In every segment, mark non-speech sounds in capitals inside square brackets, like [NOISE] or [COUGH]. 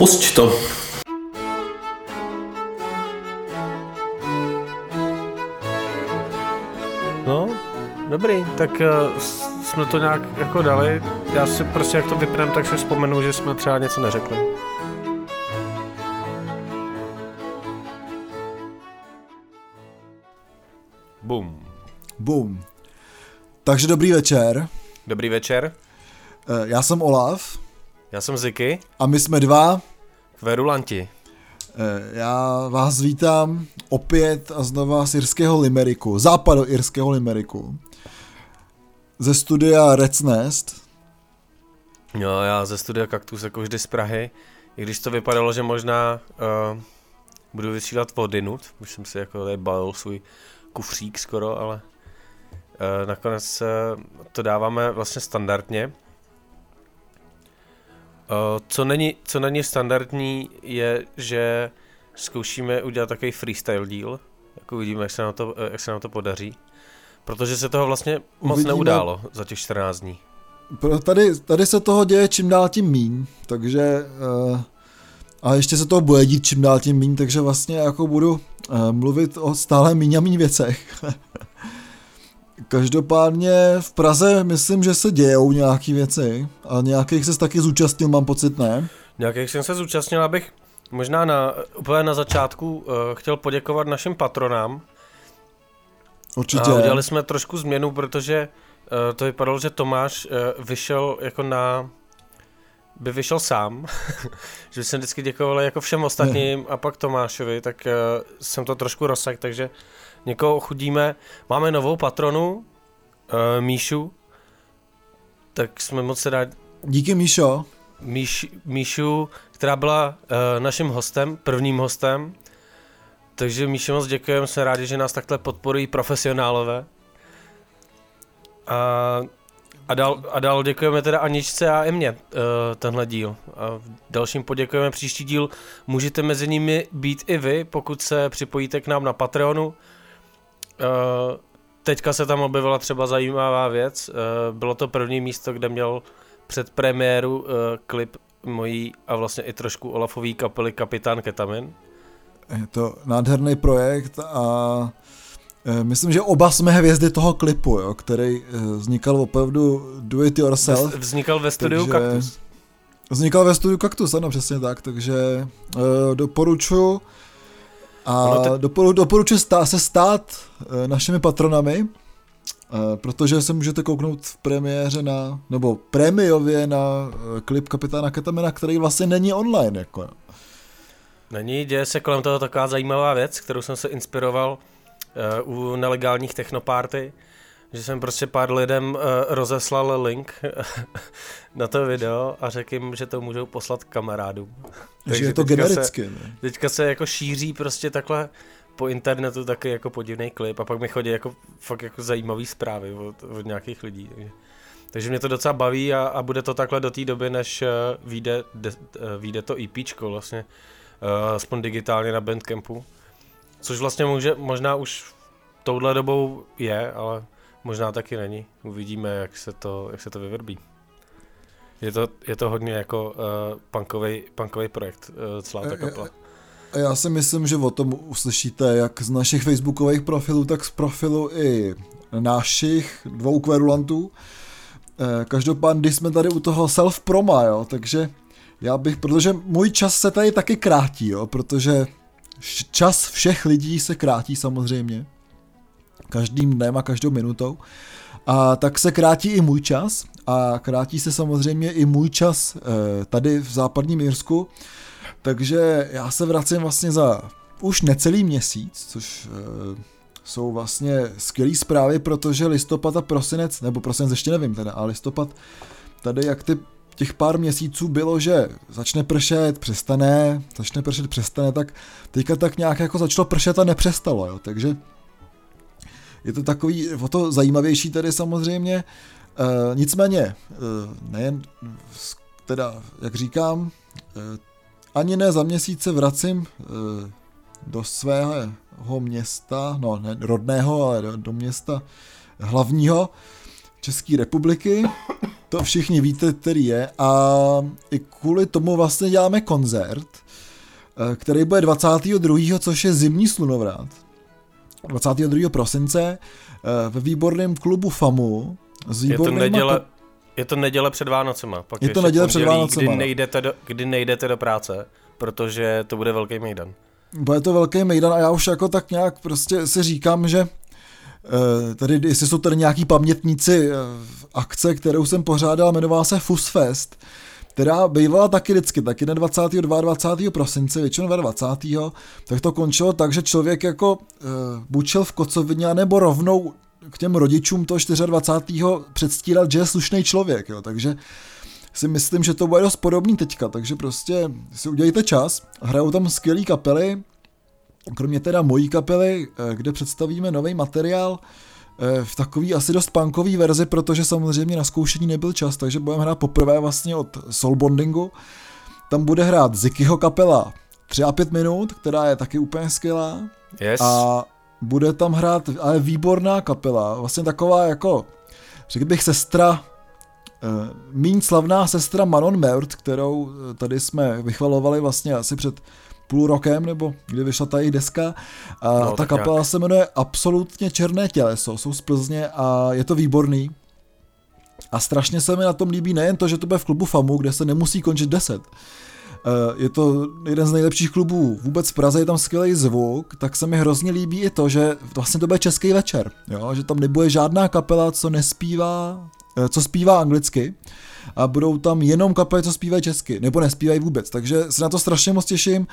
Pusť to. No, dobrý, tak uh, jsme to nějak jako dali. Já si prostě, jak to vypnem, tak si vzpomenu, že jsme třeba něco neřekli. Bum. Bum. Takže dobrý večer. Dobrý večer. Eh, Já jsem Olaf Já jsem Ziky, a my jsme dva. Kverulanti. Eh, Já vás vítám opět a znova z irského Limeriku, západoirského Limeriku. Ze studia Red's Nest. Jo, já ze studia Kaktus jako vždy z Prahy. I když to vypadalo, že možná uh, budu vysílat odinut, už jsem si jako tady balil svůj kufřík skoro, ale uh, nakonec uh, to dáváme vlastně standardně. Uh, co, není, co není standardní je, že zkoušíme udělat takový freestyle díl, jako uvidíme, jak se nám to, eh, jak se nám to podaří. Protože se toho vlastně moc Uvidíme. neudálo za těch 14 dní. Tady, tady se toho děje čím dál tím míň, takže... eh, A ještě se toho bude dít čím dál tím míň, takže vlastně jako budu eh, mluvit o stále míň a míň věcech. [LAUGHS] Každopádně v Praze myslím, že se dějou nějaký věci a nějakých se taky zúčastnil, mám pocit, ne? Nějakých jsem se zúčastnil, abych možná na, úplně na začátku uh, chtěl poděkovat našim patronám. Určitě. A udělali jsme trošku změnu, protože uh, to vypadalo, že Tomáš uh, vyšel jako na by vyšel sám, [LAUGHS] že jsem vždycky děkoval jako všem ostatním a pak Tomášovi, tak uh, jsem to trošku rozsah, takže někoho ochudíme. Máme novou patronu, uh, Míšu, tak jsme moc rádi, Díky Míšo. Míš, Míšu, která byla uh, naším hostem, prvním hostem. Takže Míši moc děkujeme, jsme rádi, že nás takhle podporují profesionálové. A, a, dál, a dál děkujeme teda Aničce a Emě uh, tenhle díl. A v dalším poděkujeme příští díl. Můžete mezi nimi být i vy, pokud se připojíte k nám na Patreonu. Uh, teďka se tam objevila třeba zajímavá věc. Uh, bylo to první místo, kde měl před premiéru uh, klip mojí a vlastně i trošku Olafový kapely Kapitán Ketamin. Je to nádherný projekt a eh, myslím, že oba jsme hvězdy toho klipu, jo, který eh, vznikal opravdu do it yourself. Vznikal ve studiu Takže- Kaktus. Vznikal ve studiu Kaktus, ano, přesně tak, takže uh, doporučuji a te- doporu, doporučuji stá, se stát uh, našimi patronami, uh, protože se můžete kouknout v premiéře na, nebo prémiově na uh, klip kapitána Ketamina, který vlastně není online, jako. Není, děje se kolem toho taková zajímavá věc, kterou jsem se inspiroval uh, u nelegálních technoparty, že jsem prostě pár lidem uh, rozeslal link [LAUGHS] na to video a řekl jim, že to můžou poslat kamarádům. [LAUGHS] Takže je to teďka genericky, Se, ne? teďka se jako šíří prostě takhle po internetu taky jako podivný klip a pak mi chodí jako fakt jako zajímavý zprávy od, od nějakých lidí. Takže, takže mě to docela baví a, a bude to takhle do té doby, než uh, vyjde, de, uh, vyjde to EPčko vlastně, uh, aspoň digitálně na Bandcampu. Což vlastně může, možná už touhle dobou je, ale možná taky není. Uvidíme, jak se to, jak se to vyvrbí. Je to, je to hodně jako uh, punkový, punkový projekt, uh, celá ta Eh, eh, kapela. A já si myslím, že o tom uslyšíte jak z našich facebookových profilů, tak z profilu i našich dvou kverulantů. Eh, Každopádně, když jsme tady u toho self-proma, jo, takže já bych, protože můj čas se tady taky krátí, jo, protože čas všech lidí se krátí samozřejmě. Každým dnem a každou minutou. A tak se krátí i můj čas a krátí se samozřejmě i můj čas eh, tady v západním Jirsku. Takže já se vracím vlastně za už necelý měsíc, což e, jsou vlastně skvělé zprávy, protože listopad a prosinec, nebo prosinec ještě nevím teda, ale listopad tady jak ty těch pár měsíců bylo, že začne pršet, přestane, začne pršet, přestane, tak teďka tak nějak jako začalo pršet a nepřestalo, jo, takže je to takový, o to zajímavější tady samozřejmě, e, nicméně, e, nejen, teda, jak říkám, e, ani ne za měsíc se vracím e, do svého města, no ne rodného, ale do, do města hlavního České republiky. To všichni víte, který je a i kvůli tomu vlastně děláme koncert, eh, který bude 22. což je zimní slunovrat. 22. prosince eh, ve výborném klubu FAMu s je to neděle, je to neděle před Vánocema. Pak je to neděle před Vánocema. Kdy nejdete, do, kdy nejdete do práce, protože to bude velký mejdan. Bude to velký mejdan a já už jako tak nějak prostě si říkám, že tady, jestli jsou tady nějaký pamětníci eh, akce, kterou jsem pořádal, jmenovala se Fusfest, která bývala taky vždycky, taky na 22. 20. prosince, většinou 20. tak to končilo tak, že člověk jako uh, bučil v kocovině, nebo rovnou k těm rodičům to 24. předstíral, že je slušný člověk, jo, takže si myslím, že to bude dost podobný teďka, takže prostě si udělejte čas, hrajou tam skvělý kapely, kromě teda mojí kapely, eh, kde představíme nový materiál, eh, v takový asi dost punkový verzi, protože samozřejmě na zkoušení nebyl čas, takže budeme hrát poprvé vlastně od Soul Bondingu. Tam bude hrát Zikyho kapela 3 a 5 minut, která je taky úplně skvělá. Yes. A bude tam hrát ale výborná kapela, vlastně taková jako, řekl bych sestra, uh, míň slavná sestra Manon Mert, kterou tady jsme vychvalovali vlastně asi před půl rokem, nebo kdy vyšla ta jejich deska. A no, ta kapela nějak. se jmenuje Absolutně černé těleso, jsou z Plzně a je to výborný. A strašně se mi na tom líbí nejen to, že to bude v klubu FAMu, kde se nemusí končit 10. Je to jeden z nejlepších klubů vůbec v Praze, je tam skvělý zvuk, tak se mi hrozně líbí i to, že vlastně to bude český večer, jo? že tam nebude žádná kapela, co nespívá, eh, co zpívá anglicky, a budou tam jenom kapely, co zpívají česky, nebo nespívají vůbec, takže se na to strašně moc těším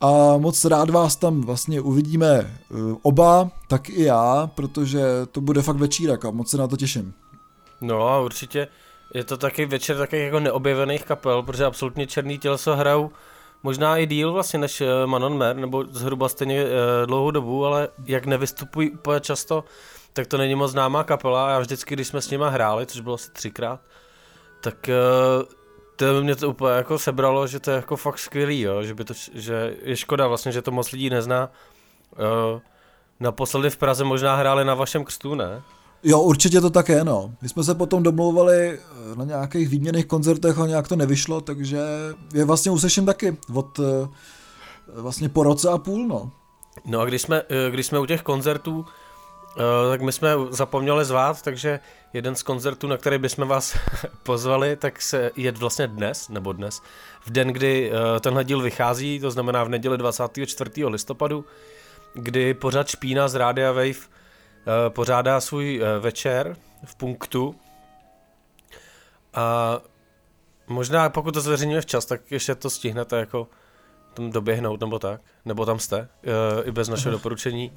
a moc rád vás tam vlastně uvidíme eh, oba, tak i já, protože to bude fakt večírek a moc se na to těším. No a určitě je to taky večer takových jako neobjevených kapel, protože absolutně černý těleso hrajou možná i díl vlastně než eh, Manon Mer, nebo zhruba stejně eh, dlouhou dobu, ale jak nevystupují úplně často, tak to není moc známá kapela. Já vždycky, když jsme s nima hráli, což bylo asi třikrát, tak uh, to mě to úplně jako sebralo, že to je jako fakt skvělý, jo? Že, by to, že je škoda vlastně, že to moc lidí nezná. Uh, naposledy v Praze možná hráli na vašem křtu, ne? Jo, určitě to tak je, no. My jsme se potom domlouvali eh, na nějakých výměných koncertech a nějak to nevyšlo, takže je vlastně useším taky od vlastně po roce a půl, no. No a když jsme, když jsme u těch koncertů, Uh, tak my jsme zapomněli zvát, takže jeden z koncertů, na který bychom vás [LAUGHS] pozvali, tak se je vlastně dnes, nebo dnes, v den, kdy uh, tenhle díl vychází, to znamená v neděli 24. listopadu, kdy pořád Špína z Rádia Wave uh, pořádá svůj večer v punktu. A možná pokud to zveřejníme včas, tak ještě to stihnete jako tam doběhnout nebo tak, nebo tam jste, i bez našeho doporučení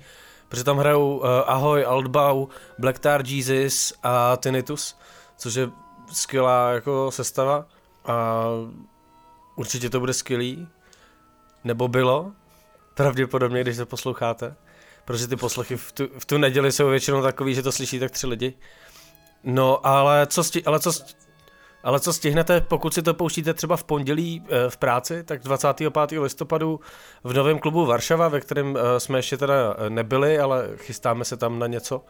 protože tam hrajou uh, Ahoj, Altbau, Black Tar Jesus a Tinnitus, což je skvělá jako sestava a určitě to bude skvělý, nebo bylo, pravděpodobně, když se posloucháte, protože ty poslechy v tu, v tu neděli jsou většinou takový, že to slyší tak tři lidi. No, ale co, sti, ale co, ale co stihnete, pokud si to pouštíte třeba v pondělí eh, v práci, tak 25. listopadu v novém klubu Varšava, ve kterém eh, jsme ještě teda eh, nebyli, ale chystáme se tam na něco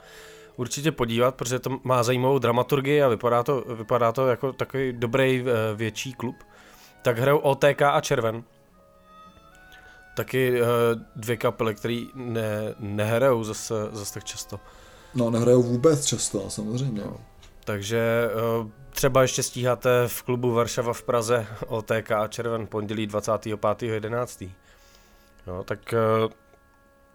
určitě podívat, protože to má zajímavou dramaturgii a vypadá to, vypadá to jako takový dobrý větší klub. Tak hrajou OTK a Červen. Taky dvě kapely, které ne, nehrajou zase, zase tak často. No, nehrajou vůbec často, samozřejmě. No. Takže třeba ještě stíháte v klubu Varšava v Praze OTK Červen pondělí 25.11. Jo, tak eh,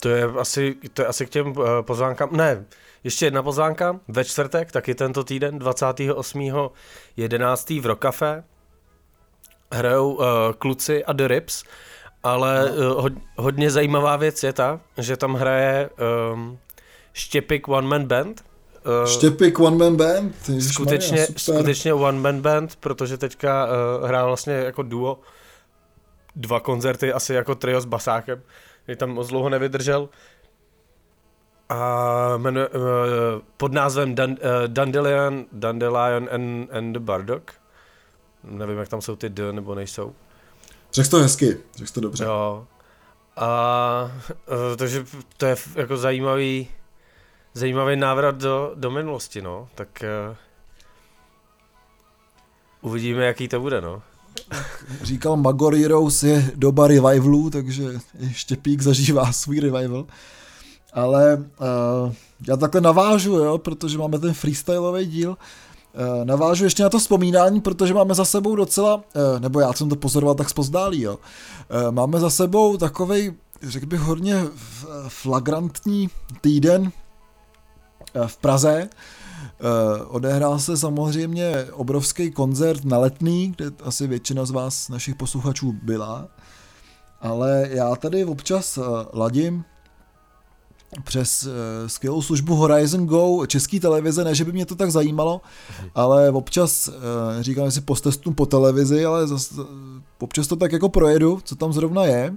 to je asi, to je asi k těm eh, pozvánkám. Ne, ještě jedna pozvánka. Ve čtvrtek, taky tento týden, 28.11. v Rokafe. Hrajou uh, kluci a The Rips, ale no. uh, hodně zajímavá věc je ta, že tam hraje um, Štěpik One Man Band, Uh, Štěpik One Man Band. Skutečně, Maria, skutečně One Man Band, protože teďka uh, hrál vlastně jako duo dva koncerty, asi jako trio s basákem, který tam moc dlouho nevydržel. A jmenuje, uh, pod názvem Dan, uh, Dandelion, Dandelion and, and the Bardock. Nevím, jak tam jsou ty D, nebo nejsou. Řekl to hezky, řekl to dobře. Jo. A uh, takže to je jako zajímavý zajímavý návrat do, do minulosti, no, tak uh, Uvidíme, jaký to bude, no. Říkal Magor Heroes je doba revivalu, takže ještě Pík zažívá svůj revival. Ale uh, já takhle navážu, jo, protože máme ten freestyleový díl. Uh, navážu ještě na to vzpomínání, protože máme za sebou docela, uh, nebo já jsem to pozoroval tak zpozdálí, jo. Uh, máme za sebou takovej, řekl bych, hodně flagrantní týden v Praze, Uh, odehrál se samozřejmě obrovský koncert na letný, kde asi většina z vás, našich posluchačů, byla. Ale já tady občas uh, ladím přes skvělou službu Horizon Go české televize, ne, že by mě to tak zajímalo, ale občas, říkám si postestům po televizi, ale zas, občas to tak jako projedu, co tam zrovna je,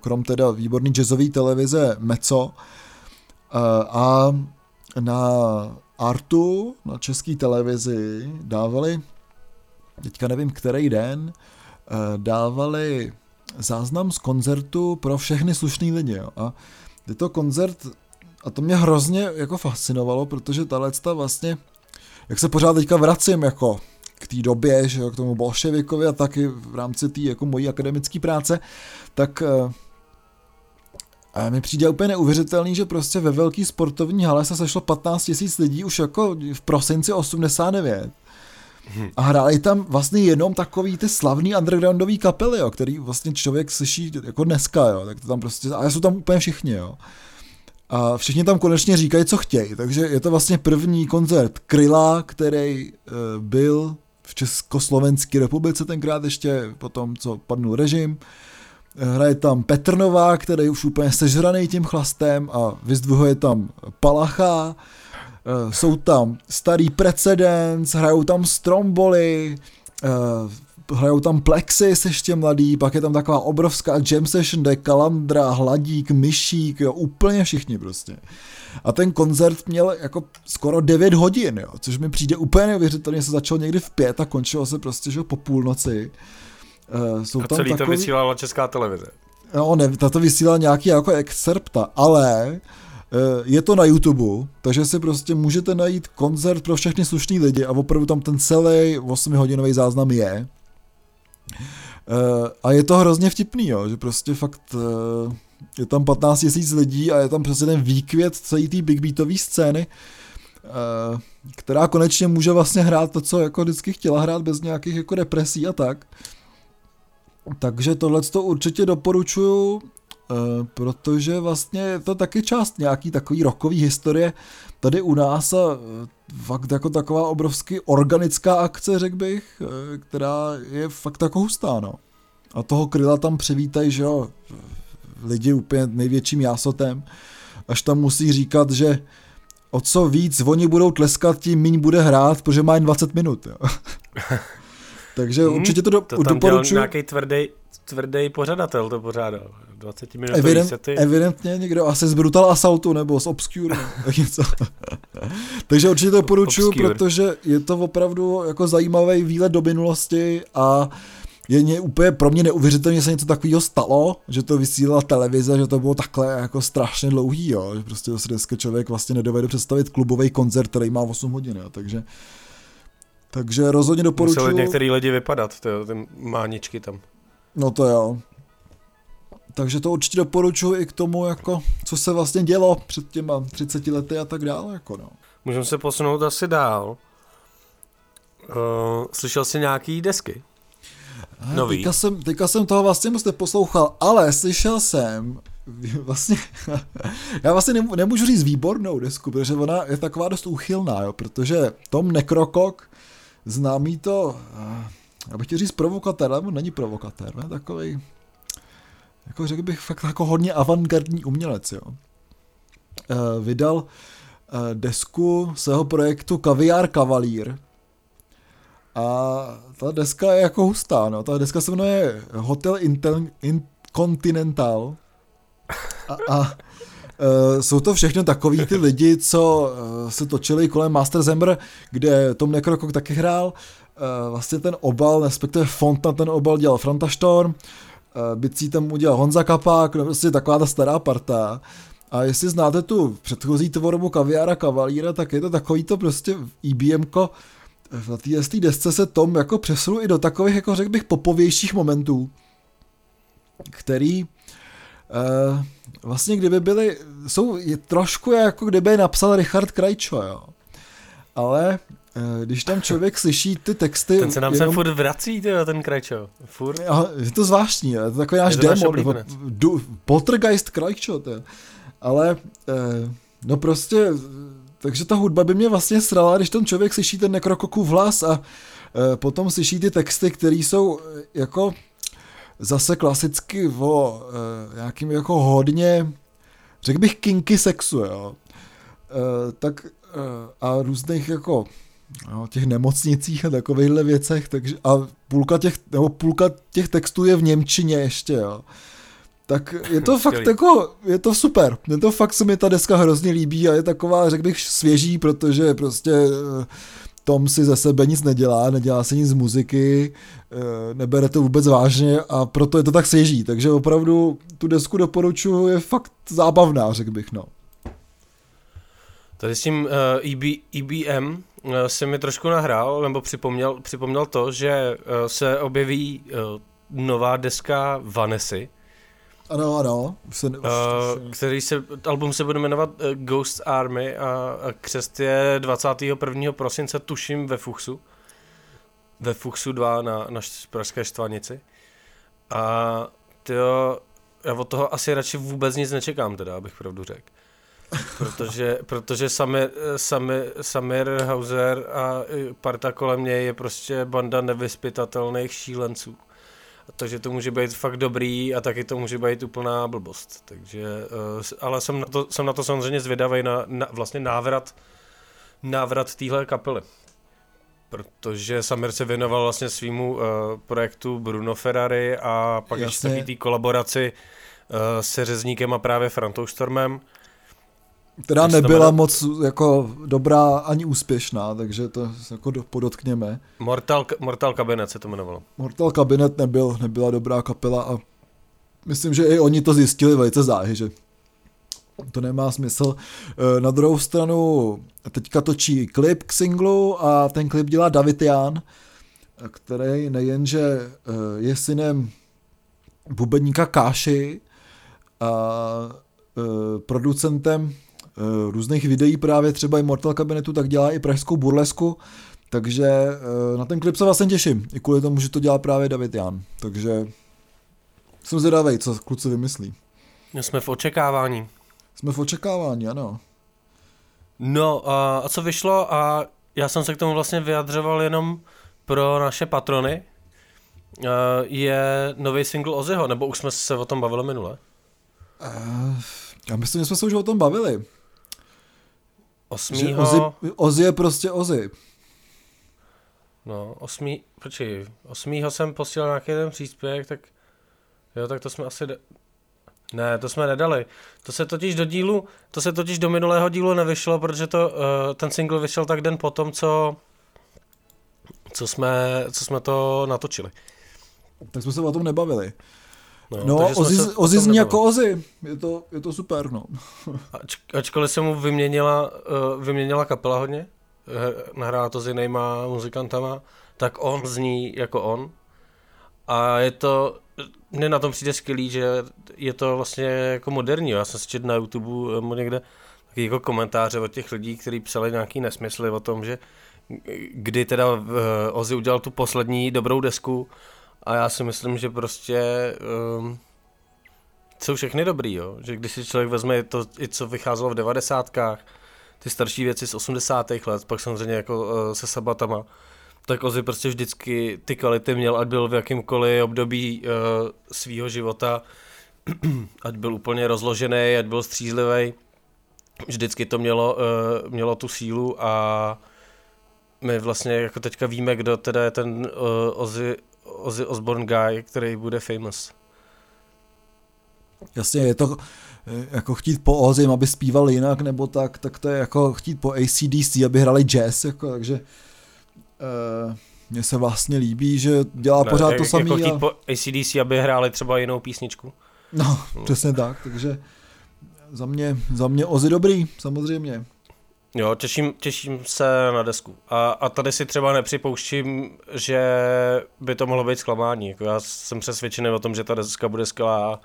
krom teda výborný jazzový televize Meco. A na Artu na české televizi dávali, teďka nevím který den, eh, dávali záznam z koncertu pro všechny slušný lidi. Jo. A je to koncert, a to mě hrozně jako fascinovalo, protože ta vlastně, jak se pořád teďka vracím jako k té době, že jo, k tomu bolševikovi a taky v rámci té jako mojí akademické práce, tak eh, a mi přijde úplně neuvěřitelný, že prostě ve velký sportovní hale se sešlo 15 tisíc lidí už jako v prosinci 89. Hmm. A hráli tam vlastně jenom takový ty slavný undergroundový kapely, jo, který vlastně člověk slyší jako dneska, jo, tak to tam prostě, a jsou tam úplně všichni, jo. A všichni tam konečně říkají, co chtějí, takže je to vlastně první koncert Kryla, který uh, byl v Československé republice tenkrát ještě po tom, co padnul režim. Hraje tam Petrnová, který je už úplně sežraný tím chlastem a vyzdvihuje tam Palacha. Eh, jsou tam starý precedens, hrajou tam Stromboli, eh, hrajou tam Plexis ještě mladý, pak je tam taková obrovská jam session, kde Kalandra, Hladík, Myšík, jo, úplně všichni prostě. A ten koncert měl jako skoro 9 hodin, jo, což mi přijde úplně neuvěřitelně, se začal někdy v pět a končilo se prostě že po půlnoci. Jsou a tam celý takový... to vysílala česká televize. No, ne, tato vysílala nějaký jako excerpta, ale uh, je to na YouTube, takže si prostě můžete najít koncert pro všechny slušný lidi a opravdu tam ten celý 8-hodinový záznam je. A je to hrozně vtipný, jo, že prostě fakt je tam 15 tisíc lidí a je tam prostě ten výkvět celý té big beatové scény, která konečně může vlastně hrát to, co jako vždycky chtěla hrát bez nějakých jako depresí a tak. Takže tohle to určitě doporučuju, eh, protože vlastně je to taky část nějaký takový rokový historie tady u nás a eh, fakt jako taková obrovsky organická akce, řekl bych, eh, která je fakt jako hustá, no. A toho kryla tam přivítají, že jo, lidi úplně největším jásotem, až tam musí říkat, že o co víc oni budou tleskat, tím míň bude hrát, protože má jen 20 minut, jo. [LAUGHS] Takže hmm, určitě to, do, to tam doporučuji. nějaký tvrdý, tvrdý pořadatel to pořádal. 20 minutový Evident, sety. Evidentně někdo asi z Brutal Assaultu nebo z Obscure. [LAUGHS] něco. [LAUGHS] Takže určitě to doporučuji, protože je to opravdu jako zajímavý výlet do minulosti a je mě úplně pro mě neuvěřitelně, že se něco takového stalo, že to vysílala televize, že to bylo takhle jako strašně dlouhý, jo, že prostě se dneska člověk vlastně nedovede představit klubový koncert, který má 8 hodin, jo, takže takže rozhodně doporučuji. Museli některý lidi vypadat, to ty máničky tam. No to jo. Takže to určitě doporučuji i k tomu, jako, co se vlastně dělo před těma 30 lety a tak dále. Jako no. Můžeme se posunout asi dál. Uh, slyšel jsi nějaký desky? Nový. Teďka jsem, teďka jsem toho vlastně moc neposlouchal, ale slyšel jsem [LAUGHS] vlastně, [LAUGHS] já vlastně nemůžu říct výbornou desku, protože ona je taková dost úchylná, jo, protože Tom Nekrokok známý to, eh, já bych chtěl říct provokatér, ale není provokatér, ne? takový, jako řekl bych fakt jako hodně avantgardní umělec, jo. Eh, vydal eh, desku svého projektu Kaviár Kavalír a ta deska je jako hustá, no. Ta deska se jmenuje Hotel Intel, Incontinental a, a jsou to všechno takový ty lidi, co uh, se točili kolem Master Zember, kde Tom Nekrokok taky hrál. Uh, vlastně ten obal, respektive font na ten obal dělal Franta Storm, bicí tam udělal Honza Kapák, no prostě taková ta stará parta. A jestli znáte tu předchozí tvorbu Kaviára Kavalíra, tak je to takový to prostě IBM-ko, na té desce se Tom jako přesunul i do takových, jako řekl bych, popovějších momentů, který uh, vlastně kdyby byly, jsou je trošku jako kdyby je napsal Richard Krajčo, jo. Ale uh, když tam člověk slyší ty texty... Ten se nám jenom... sem furt vrací, tyjo, ten Krajčo. Furt. Je to zvláštní, je to takový náš démon, nebo poltergeist Krajčo, je. Ale uh, no prostě takže ta hudba by mě vlastně srala, když ten člověk slyší ten nekrokokův hlas a e, potom slyší ty texty, které jsou e, jako zase klasicky o e, nějakým jako hodně, řekl bych kinky sexu, jo. E, tak e, a různých jako no, těch nemocnicích a takovýchhle věcech, takže a půlka těch, nebo půlka těch textů je v Němčině ještě, jo tak je to fakt jako, je to super. Je to fakt, se mi ta deska hrozně líbí a je taková, řekl bych, svěží, protože prostě Tom si ze sebe nic nedělá, nedělá si nic z muziky, eh, nebere to vůbec vážně a proto je to tak svěží. Takže opravdu tu desku doporučuji, je fakt zábavná, řekl bych, no. Tady s tím uh, EB, EBM uh, se mi trošku nahrál, nebo připomněl, připomněl to, že uh, se objeví uh, nová deska Vanessy, ano, ano. Už se, už, uh, který se, album se bude jmenovat uh, Ghost Army a, a křest je 21. prosince, tuším, ve Fuchsu. Ve Fuchsu 2 na, na Pražské štvanici. A tyjo, já od toho asi radši vůbec nic nečekám, teda, abych pravdu řekl. [LAUGHS] protože, protože Samir, Samir, Samir Hauser a parta kolem něj je prostě banda nevyspytatelných šílenců takže to může být fakt dobrý a taky to může být úplná blbost. Takže, uh, ale jsem na, to, jsem na to samozřejmě zvědavý na, na vlastně návrat, návrat téhle kapely. Protože Samir se věnoval vlastně svýmu uh, projektu Bruno Ferrari a pak Jasně. ještě té kolaboraci uh, se Řezníkem a právě Frantou Stormem která nebyla moc jako dobrá ani úspěšná, takže to jako podotkněme. Mortal, Mortal Cabinet se to jmenovalo. Mortal Cabinet nebyl, nebyla dobrá kapela a myslím, že i oni to zjistili velice záhy, že to nemá smysl. E, na druhou stranu teďka točí klip k singlu a ten klip dělá David Jan, který nejenže e, je synem bubeníka Káši a e, producentem různých videí právě třeba i Mortal Kabinetu, tak dělá i pražskou burlesku, takže eh, na ten klip se vlastně těším, i kvůli tomu, že to dělá právě David Jan, takže jsem zvědavý, co kluci vymyslí. Jsme v očekávání. Jsme v očekávání, ano. No a co vyšlo a já jsem se k tomu vlastně vyjadřoval jenom pro naše patrony, eh, je nový single Ozzyho, nebo už jsme se o tom bavili minule? Uh, já myslím, že jsme se už o tom bavili. Osmýho... Ozzy, Ozzy je prostě Ozzy. No, osmý, počkej, osmýho jsem posílal nějaký jeden příspěvek, tak jo, tak to jsme asi, de... ne, to jsme nedali. To se totiž do dílu, to se totiž do minulého dílu nevyšlo, protože to, uh, ten single vyšel tak den potom, co, co jsme, co jsme to natočili. Tak jsme se o tom nebavili. No, no Ozzy, Ozzy zní jako Ozzy, je to, je to super, no. Ač, ačkoliv se mu vyměnila, uh, vyměnila kapela hodně, nahrál to s jinýma muzikantama, tak on zní jako on. A je to, mně na tom přijde skvělý, že je to vlastně jako moderní. Já jsem si četl na YouTube eh, někde taky jako komentáře od těch lidí, kteří psali nějaký nesmysly o tom, že kdy teda uh, Ozzy udělal tu poslední dobrou desku a já si myslím, že prostě um, jsou všechny dobrý, jo? že když si člověk vezme to, i co vycházelo v devadesátkách, ty starší věci z 80. let, pak samozřejmě jako uh, se sabatama, tak Ozzy prostě vždycky ty kvality měl, ať byl v jakýmkoliv období uh, svýho života, [CLEARS THROAT] ať byl úplně rozložený, ať byl střízlivý, vždycky to mělo, uh, mělo tu sílu a my vlastně jako teďka víme, kdo teda je ten uh, Ozzy Ozzy Osbourne guy, který bude famous. Jasně, je to jako chtít po Ozzy, aby zpíval jinak nebo tak, tak to je jako chtít po ACDC, aby hrali jazz, jako, takže uh, mně se vlastně líbí, že dělá ne, pořád to samé. Jako chtít a... po ACDC, aby hráli třeba jinou písničku. No, hmm. přesně tak, takže za mě, za mě Ozzy dobrý, samozřejmě. Jo, těším, těším se na desku. A, a tady si třeba nepřipouštím, že by to mohlo být zklamání. Jako já jsem přesvědčený o tom, že ta deska bude skvělá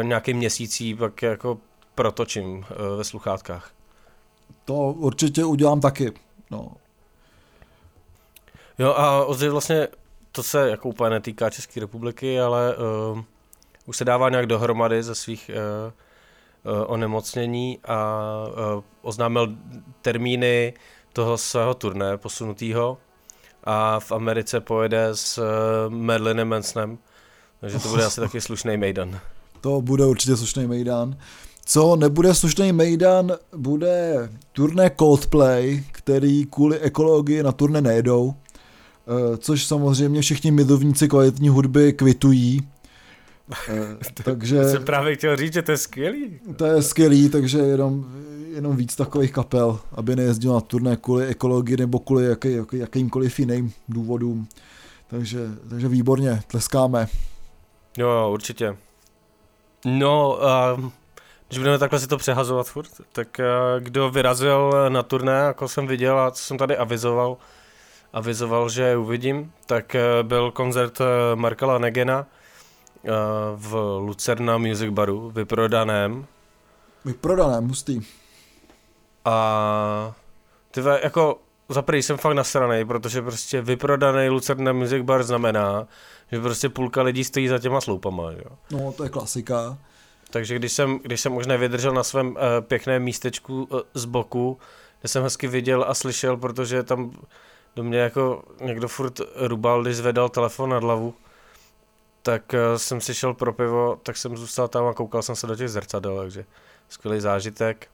e, nějaký měsící, pak jako protočím e, ve sluchátkách. To určitě udělám taky. No. Jo a Ozzy vlastně, to se jako úplně netýká České republiky, ale uh, už se dává nějak dohromady ze svých uh, uh, onemocnění a uh, oznámil termíny toho svého turné posunutého a v Americe pojede s uh, Merlinem Mansonem, takže to bude asi taky slušný mejdan. [LAUGHS] To bude určitě slušný mejdan. Co nebude slušný mejdan, bude turné Coldplay, který kvůli ekologii na turné nejedou, což samozřejmě všichni milovníci kvalitní hudby kvitují. Takže... Jsem právě chtěl říct, že to je skvělý. To je skvělý, takže jenom, jenom víc takových kapel, aby nejezdil na turné kvůli ekologii nebo kvůli jaký, jaký, jakýmkoliv jiným důvodům. Takže, takže výborně, tleskáme. Jo, jo, určitě. No, uh, když budeme takhle si to přehazovat furt, tak uh, kdo vyrazil na turné, jako jsem viděl a co jsem tady avizoval, avizoval, že uvidím, tak uh, byl koncert uh, Markala Negena uh, v Lucerna Music Baru, vyprodaném. Vyprodaném, hustý. A ty jako za prvý jsem fakt nasranej, protože prostě vyprodaný Lucerna Music Bar znamená, že prostě půlka lidí stojí za těma sloupama, jo. No, to je klasika. Takže když jsem, když jsem už nevydržel na svém uh, pěkném místečku uh, z boku, kde jsem hezky viděl a slyšel, protože tam do mě jako někdo furt rubal, když zvedal telefon nad hlavu, tak uh, jsem si šel pro pivo, tak jsem zůstal tam a koukal jsem se do těch zrcadel, takže skvělý zážitek.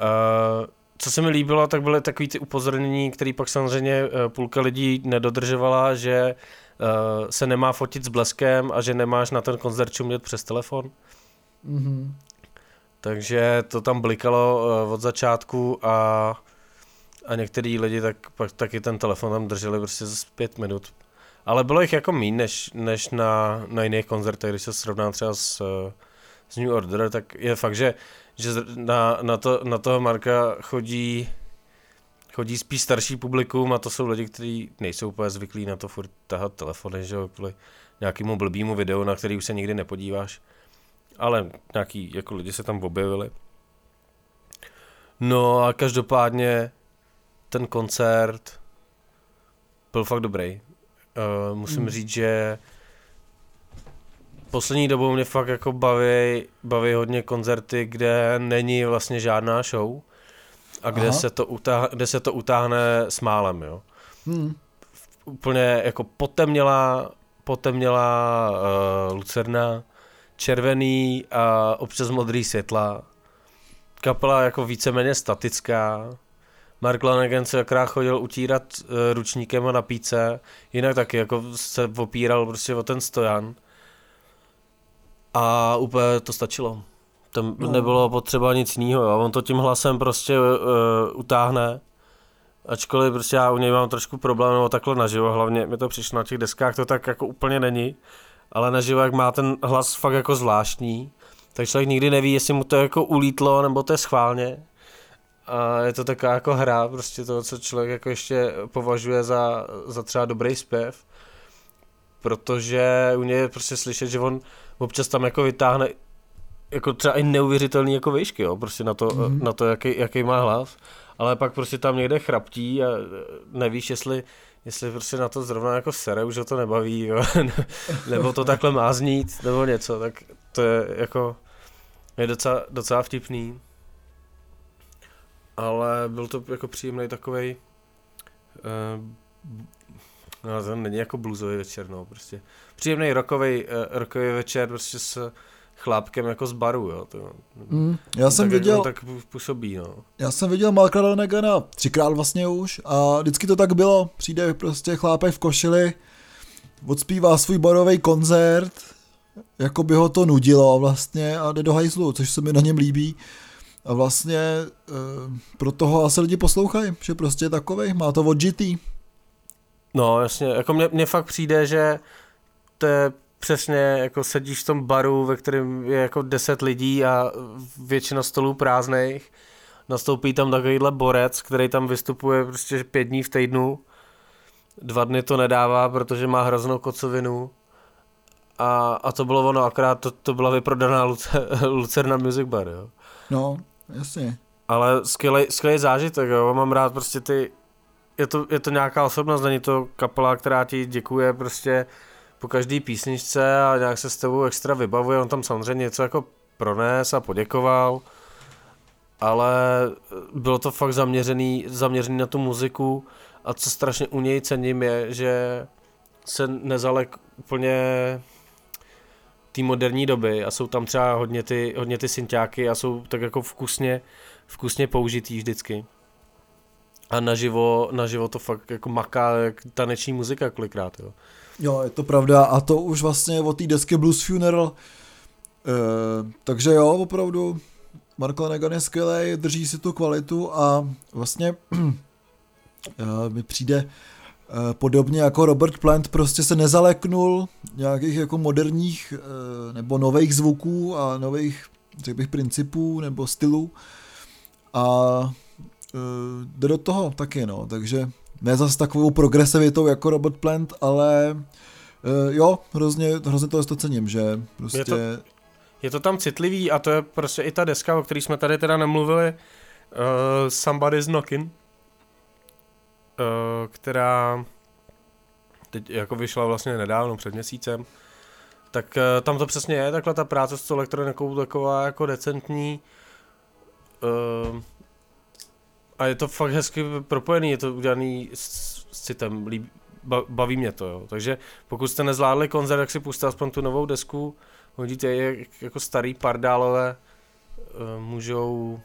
Uh, co se mi líbilo, tak byly takový ty upozornění, které pak samozřejmě půlka lidí nedodržovala, že uh, se nemá fotit s bleskem a že nemáš na ten koncert čumět přes telefon. Mm-hmm. Takže to tam blikalo uh, od začátku a, a některý lidi tak pak taky ten telefon tam drželi prostě za pět minut. Ale bylo jich jako méně než, než na, na jiných koncertech, když se srovná třeba s, s New Order, tak je fakt, že, že na, na, to, na toho Marka chodí chodí spíš starší publikum a to jsou lidi, kteří nejsou úplně zvyklí na to furt tahat telefony, že jo, kvůli nějakému blbýmu videu, na který už se nikdy nepodíváš. Ale nějaký jako lidi se tam objevili. No a každopádně ten koncert byl fakt dobrý. Uh, musím hmm. říct, že poslední dobou mě fakt jako baví, baví hodně koncerty, kde není vlastně žádná show a kde se, to utáhne, kde se to utáhne s málem, jo. Hmm. Úplně jako potemnělá, potemnělá uh, lucerna, červený a občas modrý světla. Kapela jako víceméně statická. Mark Lanegan se akorát chodil utírat uh, ručníkem a na píce, jinak taky jako se opíral prostě o ten stojan. A úplně to stačilo. Tam no. nebylo potřeba nic jiného, jo. on to tím hlasem prostě uh, utáhne, ačkoliv prostě já u něj mám trošku problém, nebo takhle naživo, hlavně mi to přišlo na těch deskách, to tak jako úplně není, ale naživo, jak má ten hlas fakt jako zvláštní, tak člověk nikdy neví, jestli mu to jako ulítlo, nebo to je schválně. A je to taková jako hra, prostě to, co člověk jako ještě považuje za, za třeba dobrý zpěv, protože u něj je prostě slyšet, že on občas tam jako vytáhne jako třeba i neuvěřitelný jako výšky, jo, prostě na to, mm-hmm. na to jaký, jaký má hlas, ale pak prostě tam někde chraptí a nevíš, jestli, jestli prostě na to zrovna jako sere, už ho to nebaví, jo, [LAUGHS] nebo to takhle má znít, nebo něco, tak to je jako, je docela, docela vtipný. Ale byl to jako příjemný takový. Uh, no, to není jako bluesový večer, no, prostě. Příjemný rokový, uh, rokový večer, prostě s chlápkem jako z baru, jo. To, mm, já jsem tak, viděl, tak působí, no. Já jsem viděl Marka Lonegana třikrát vlastně už a vždycky to tak bylo. Přijde prostě chlápek v košili, odspívá svůj barový koncert, jako by ho to nudilo vlastně a jde do hajzlu, což se mi na něm líbí. A vlastně e, pro toho asi lidi poslouchají, že prostě je takovej, má to odžitý. No jasně, jako mně, mně fakt přijde, že to je přesně jako sedíš v tom baru, ve kterém je jako deset lidí a většina stolů prázdných nastoupí tam takovýhle borec, který tam vystupuje prostě pět dní v týdnu, dva dny to nedává, protože má hroznou kocovinu a, a to bylo ono, akorát to, to byla vyprodaná Lucer, [LAUGHS] Lucerna Music Bar, jo. No, jasně. Ale skvělý, zážitek, jo, mám rád prostě ty, je to, je to nějaká osobnost, není to kapela, která ti děkuje prostě po každý písničce a nějak se s tebou extra vybavuje, on tam samozřejmě něco jako prones a poděkoval, ale bylo to fakt zaměřený, zaměřený na tu muziku. A co strašně u něj cením je, že se nezalek úplně té moderní doby a jsou tam třeba hodně ty, hodně ty synťáky a jsou tak jako vkusně, vkusně použitý vždycky. A naživo, naživo to fakt jako maká jak taneční muzika kolikrát, jo. Jo, je to pravda a to už vlastně od té desky Blues Funeral. E, takže jo, opravdu Mark Lanegan je skvělý, drží si tu kvalitu a vlastně e, [CLEARS THROAT] mi přijde podobně jako Robert Plant prostě se nezaleknul nějakých jako moderních e, nebo nových zvuků a nových řekl bych principů nebo stylů. A e, jde do toho taky no, takže ne zase takovou progresivitou jako Robert Plant, ale jo, hrozně, hrozně to to cením, že prostě... Je to, je to tam citlivý a to je prostě i ta deska, o který jsme tady teda nemluvili, uh, Somebody's Knockin', která teď jako vyšla vlastně nedávno, před měsícem, tak uh, tam to přesně je, takhle ta práce s elektronikou taková jako decentní, uh, a je to fakt hezky propojený, je to udělaný s, s citem, líb, baví mě to, jo. Takže pokud jste nezvládli koncert, tak si puste aspoň tu novou desku, hodíte je jako starý pardálové, můžou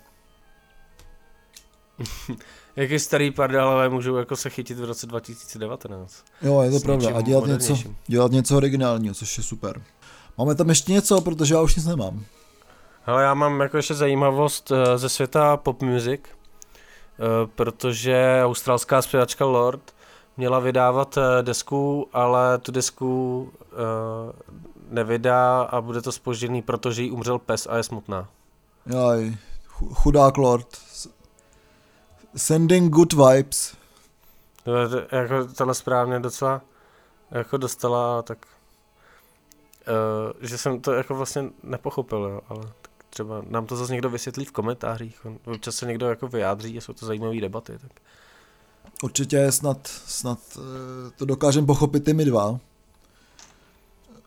[LAUGHS] jak je starý pardálové můžou jako se chytit v roce 2019. Jo, je to pravda. A dělat něco, dělat něco originálního, což je super. Máme tam ještě něco, protože já už nic nemám. Ale já mám jako ještě zajímavost eh, ze světa pop music. Eh, protože australská zpěvačka Lord měla vydávat eh, desku, ale tu desku nevydá a bude to spožděný, protože jí umřel pes a je smutná. Jaj, chudák Lord. Sending good vibes. Jako tohle správně docela jako dostala, tak uh, že jsem to jako vlastně nepochopil, jo, ale třeba nám to zase někdo vysvětlí v komentářích, občas se někdo jako vyjádří a jsou to zajímavé debaty. Tak. Určitě snad, snad eh, to dokážeme pochopit i my dva.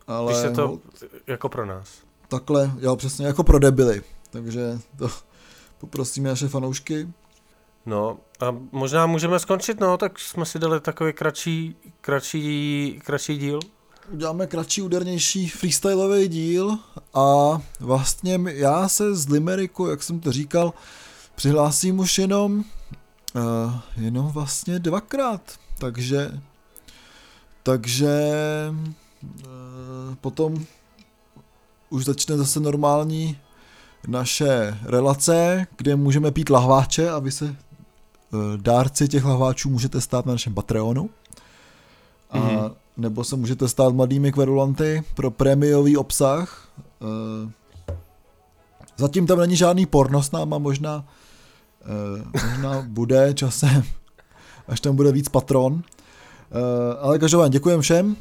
Ale Když se to jako pro nás. Takhle, jo přesně, jako pro debily. Takže to poprosíme naše fanoušky. No a možná můžeme skončit, no, tak jsme si dali takový kratší, kratší, kratší díl. Uděláme kratší, údernější freestyleový díl a vlastně já se z Limeriku, jak jsem to říkal, přihlásím už jenom uh, jenom vlastně dvakrát, takže takže uh, potom už začne zase normální naše relace, kde můžeme pít lahváče a vy se dárci těch lahváčů můžete stát na našem Patreonu. A mm-hmm nebo se můžete stát mladými kverulanty pro prémiový obsah. Eh, zatím tam není žádný porno s náma, možná, eh, možná bude časem, [LAUGHS] až tam bude víc patron. Eh, ale každopádně děkujem všem,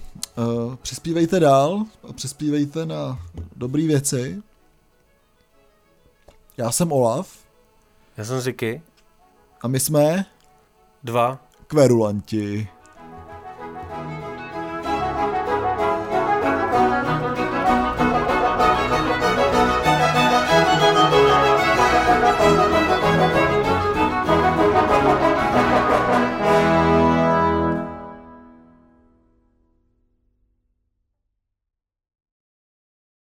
přispívejte dál a přispívejte na dobré věci. Já jsem Olaf. Já jsem Ziky. A my jsme... Dva. Kverulanti.